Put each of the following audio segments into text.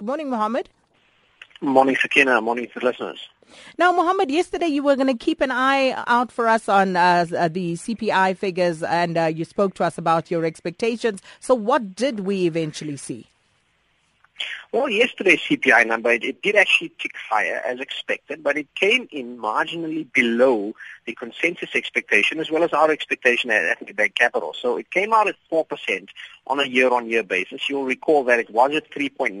Good morning, Mohammed. Morning, Sakina. Morning to the listeners. Now, Mohammed, yesterday you were going to keep an eye out for us on uh, uh the CPI figures, and uh, you spoke to us about your expectations. So, what did we eventually see? Well, yesterday's CPI number, it, it, did actually tick higher as expected, but it came in marginally below the consensus expectation as well as our expectation at Nedbank Capital. So it came out at 4% on a year-on-year basis. You'll recall that it was at 3.9%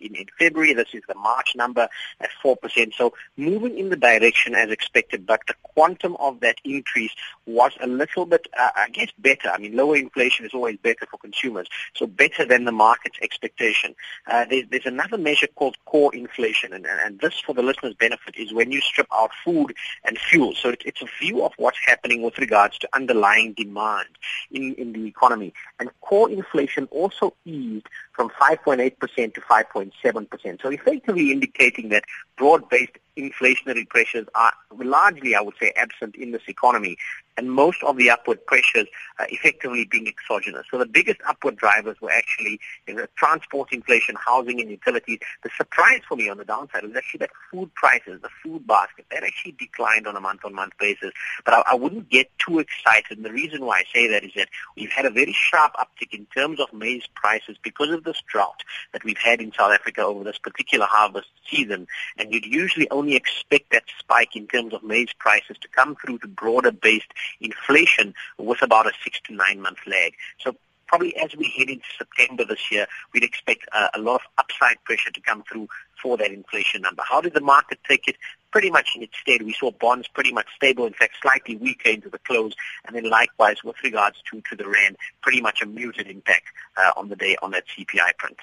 in, in February. This is the March number at 4%. So moving in the direction as expected, but the quantum of that increase was a little bit, uh, I guess, better. I mean, lower inflation is always better for consumers, so better than the market's expectation. Uh, there's, there's another measure called core inflation, and, and this, for the listeners' benefit, is when you strip out food and fuel. So it, it's a view of what's happening with regards to underlying demand in, in the economy. And core inflation also eased from 5.8% to 5.7%. So effectively indicating that broad-based inflationary pressures are largely, I would say, absent in this economy and most of the upward pressures uh, effectively being exogenous. So the biggest upward drivers were actually you know, transport inflation, housing and utilities. The surprise for me on the downside was actually that food prices, the food basket, that actually declined on a month-on-month basis. But I, I wouldn't get too excited. And the reason why I say that is that we've had a very sharp uptick in terms of maize prices because of this drought that we've had in South Africa over this particular harvest season. And you'd usually only expect that spike in terms of maize prices to come through to broader-based inflation with about a six to nine month lag. So probably as we head into September this year, we'd expect a lot of upside pressure to come through for that inflation number. How did the market take it? Pretty much in its stead. We saw bonds pretty much stable, in fact, slightly weaker into the close, and then likewise with regards to, to the rand, pretty much a muted impact uh, on the day on that CPI print.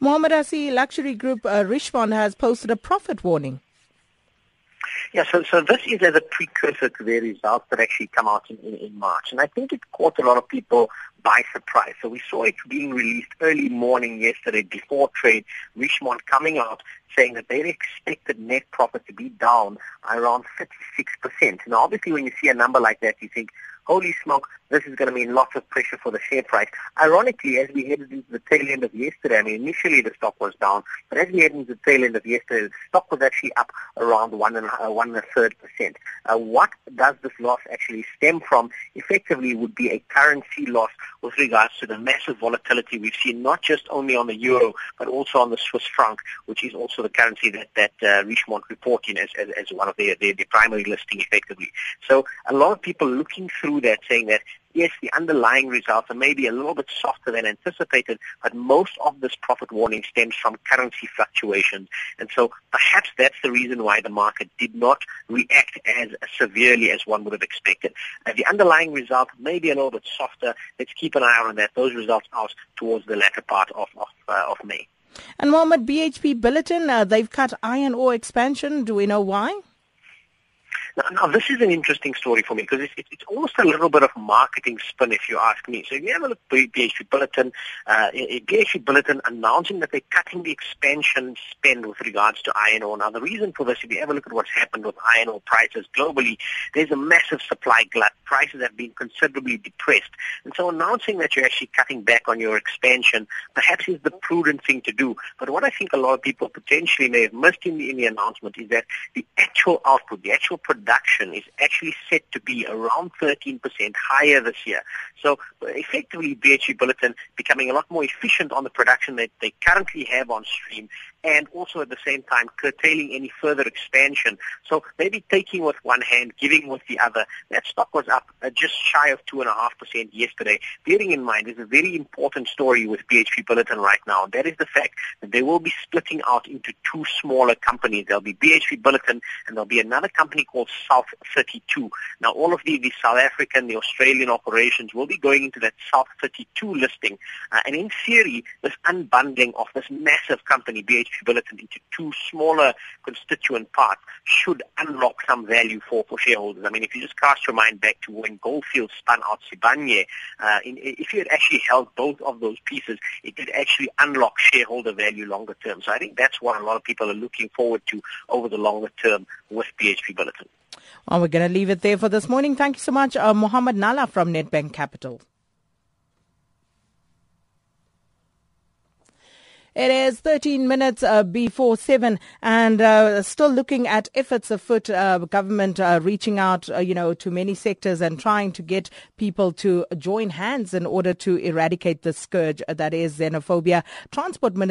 Mohammed Asi luxury group uh, Richemont has posted a profit warning. Yeah, so, so this is as a precursor to their results that actually come out in, in, in March. And I think it caught a lot of people by surprise. So we saw it being released early morning yesterday before trade, Richemont coming out saying that they expected net profit to be down around 36%. Now obviously when you see a number like that, you think, holy smoke, this is going to mean lots of pressure for the share price. Ironically, as we headed into the tail end of yesterday, I mean, initially the stock was down, but as we headed into the tail end of yesterday, the stock was actually up around one and, uh, one and a third percent. Uh, what does this loss actually stem from? Effectively would be a currency loss with regards to the massive volatility we've seen, not just only on the euro, but also on the Swiss franc, which is also the currency that, that uh, Richemont report in as, as, as one of their, their, their primary listing effectively. So a lot of people looking through that, saying that yes, the underlying results are maybe a little bit softer than anticipated, but most of this profit warning stems from currency fluctuations. And so perhaps that's the reason why the market did not react as severely as one would have expected. Uh, the underlying result may be a little bit softer. Let's keep an eye on that. Those results out towards the latter part of, of, uh, of May. And Mohammed, BHP Billiton, uh, they've cut iron ore expansion. Do we know why? Now, now, this is an interesting story for me because it's, it's almost a little bit of marketing spin, if you ask me. So if you have a look at BHP Bulletin, uh, BHP Billiton announcing that they're cutting the expansion spend with regards to iron ore. Now, the reason for this, if you ever look at what's happened with iron ore prices globally, there's a massive supply glut. Prices have been considerably depressed. And so announcing that you're actually cutting back on your expansion perhaps is the prudent thing to do. But what I think a lot of people potentially may have missed in the, in the announcement is that the actual output, the actual production production is actually set to be around 13% higher this year. So effectively, BHP Billiton becoming a lot more efficient on the production that they currently have on stream and also at the same time curtailing any further expansion. So maybe taking with one hand, giving with the other. That stock was up uh, just shy of 2.5% yesterday. Bearing in mind, there's a very important story with BHP Billiton right now. That is the fact that they will be splitting out into two smaller companies. There'll be BHP Billiton and there'll be another company called South 32. Now, all of the, the South African, the Australian operations will be going into that South 32 listing. Uh, and in theory, this unbundling of this massive company, BHP Billiton into two smaller constituent parts should unlock some value for, for shareholders. I mean, if you just cast your mind back to when Gold Fields spun out Sibanye, uh, in, if you had actually held both of those pieces, it did actually unlock shareholder value longer term. So I think that's what a lot of people are looking forward to over the longer term with BHP Billiton. Well, we're going to leave it there for this morning. Thank you so much, uh, Mohammed Nalla from Nedbank Capital. It is 13 minutes uh, before 7 and uh, still looking at efforts afoot, uh, government uh, reaching out, uh, you know, to many sectors and trying to get people to join hands in order to eradicate the scourge that is xenophobia. Transport Minister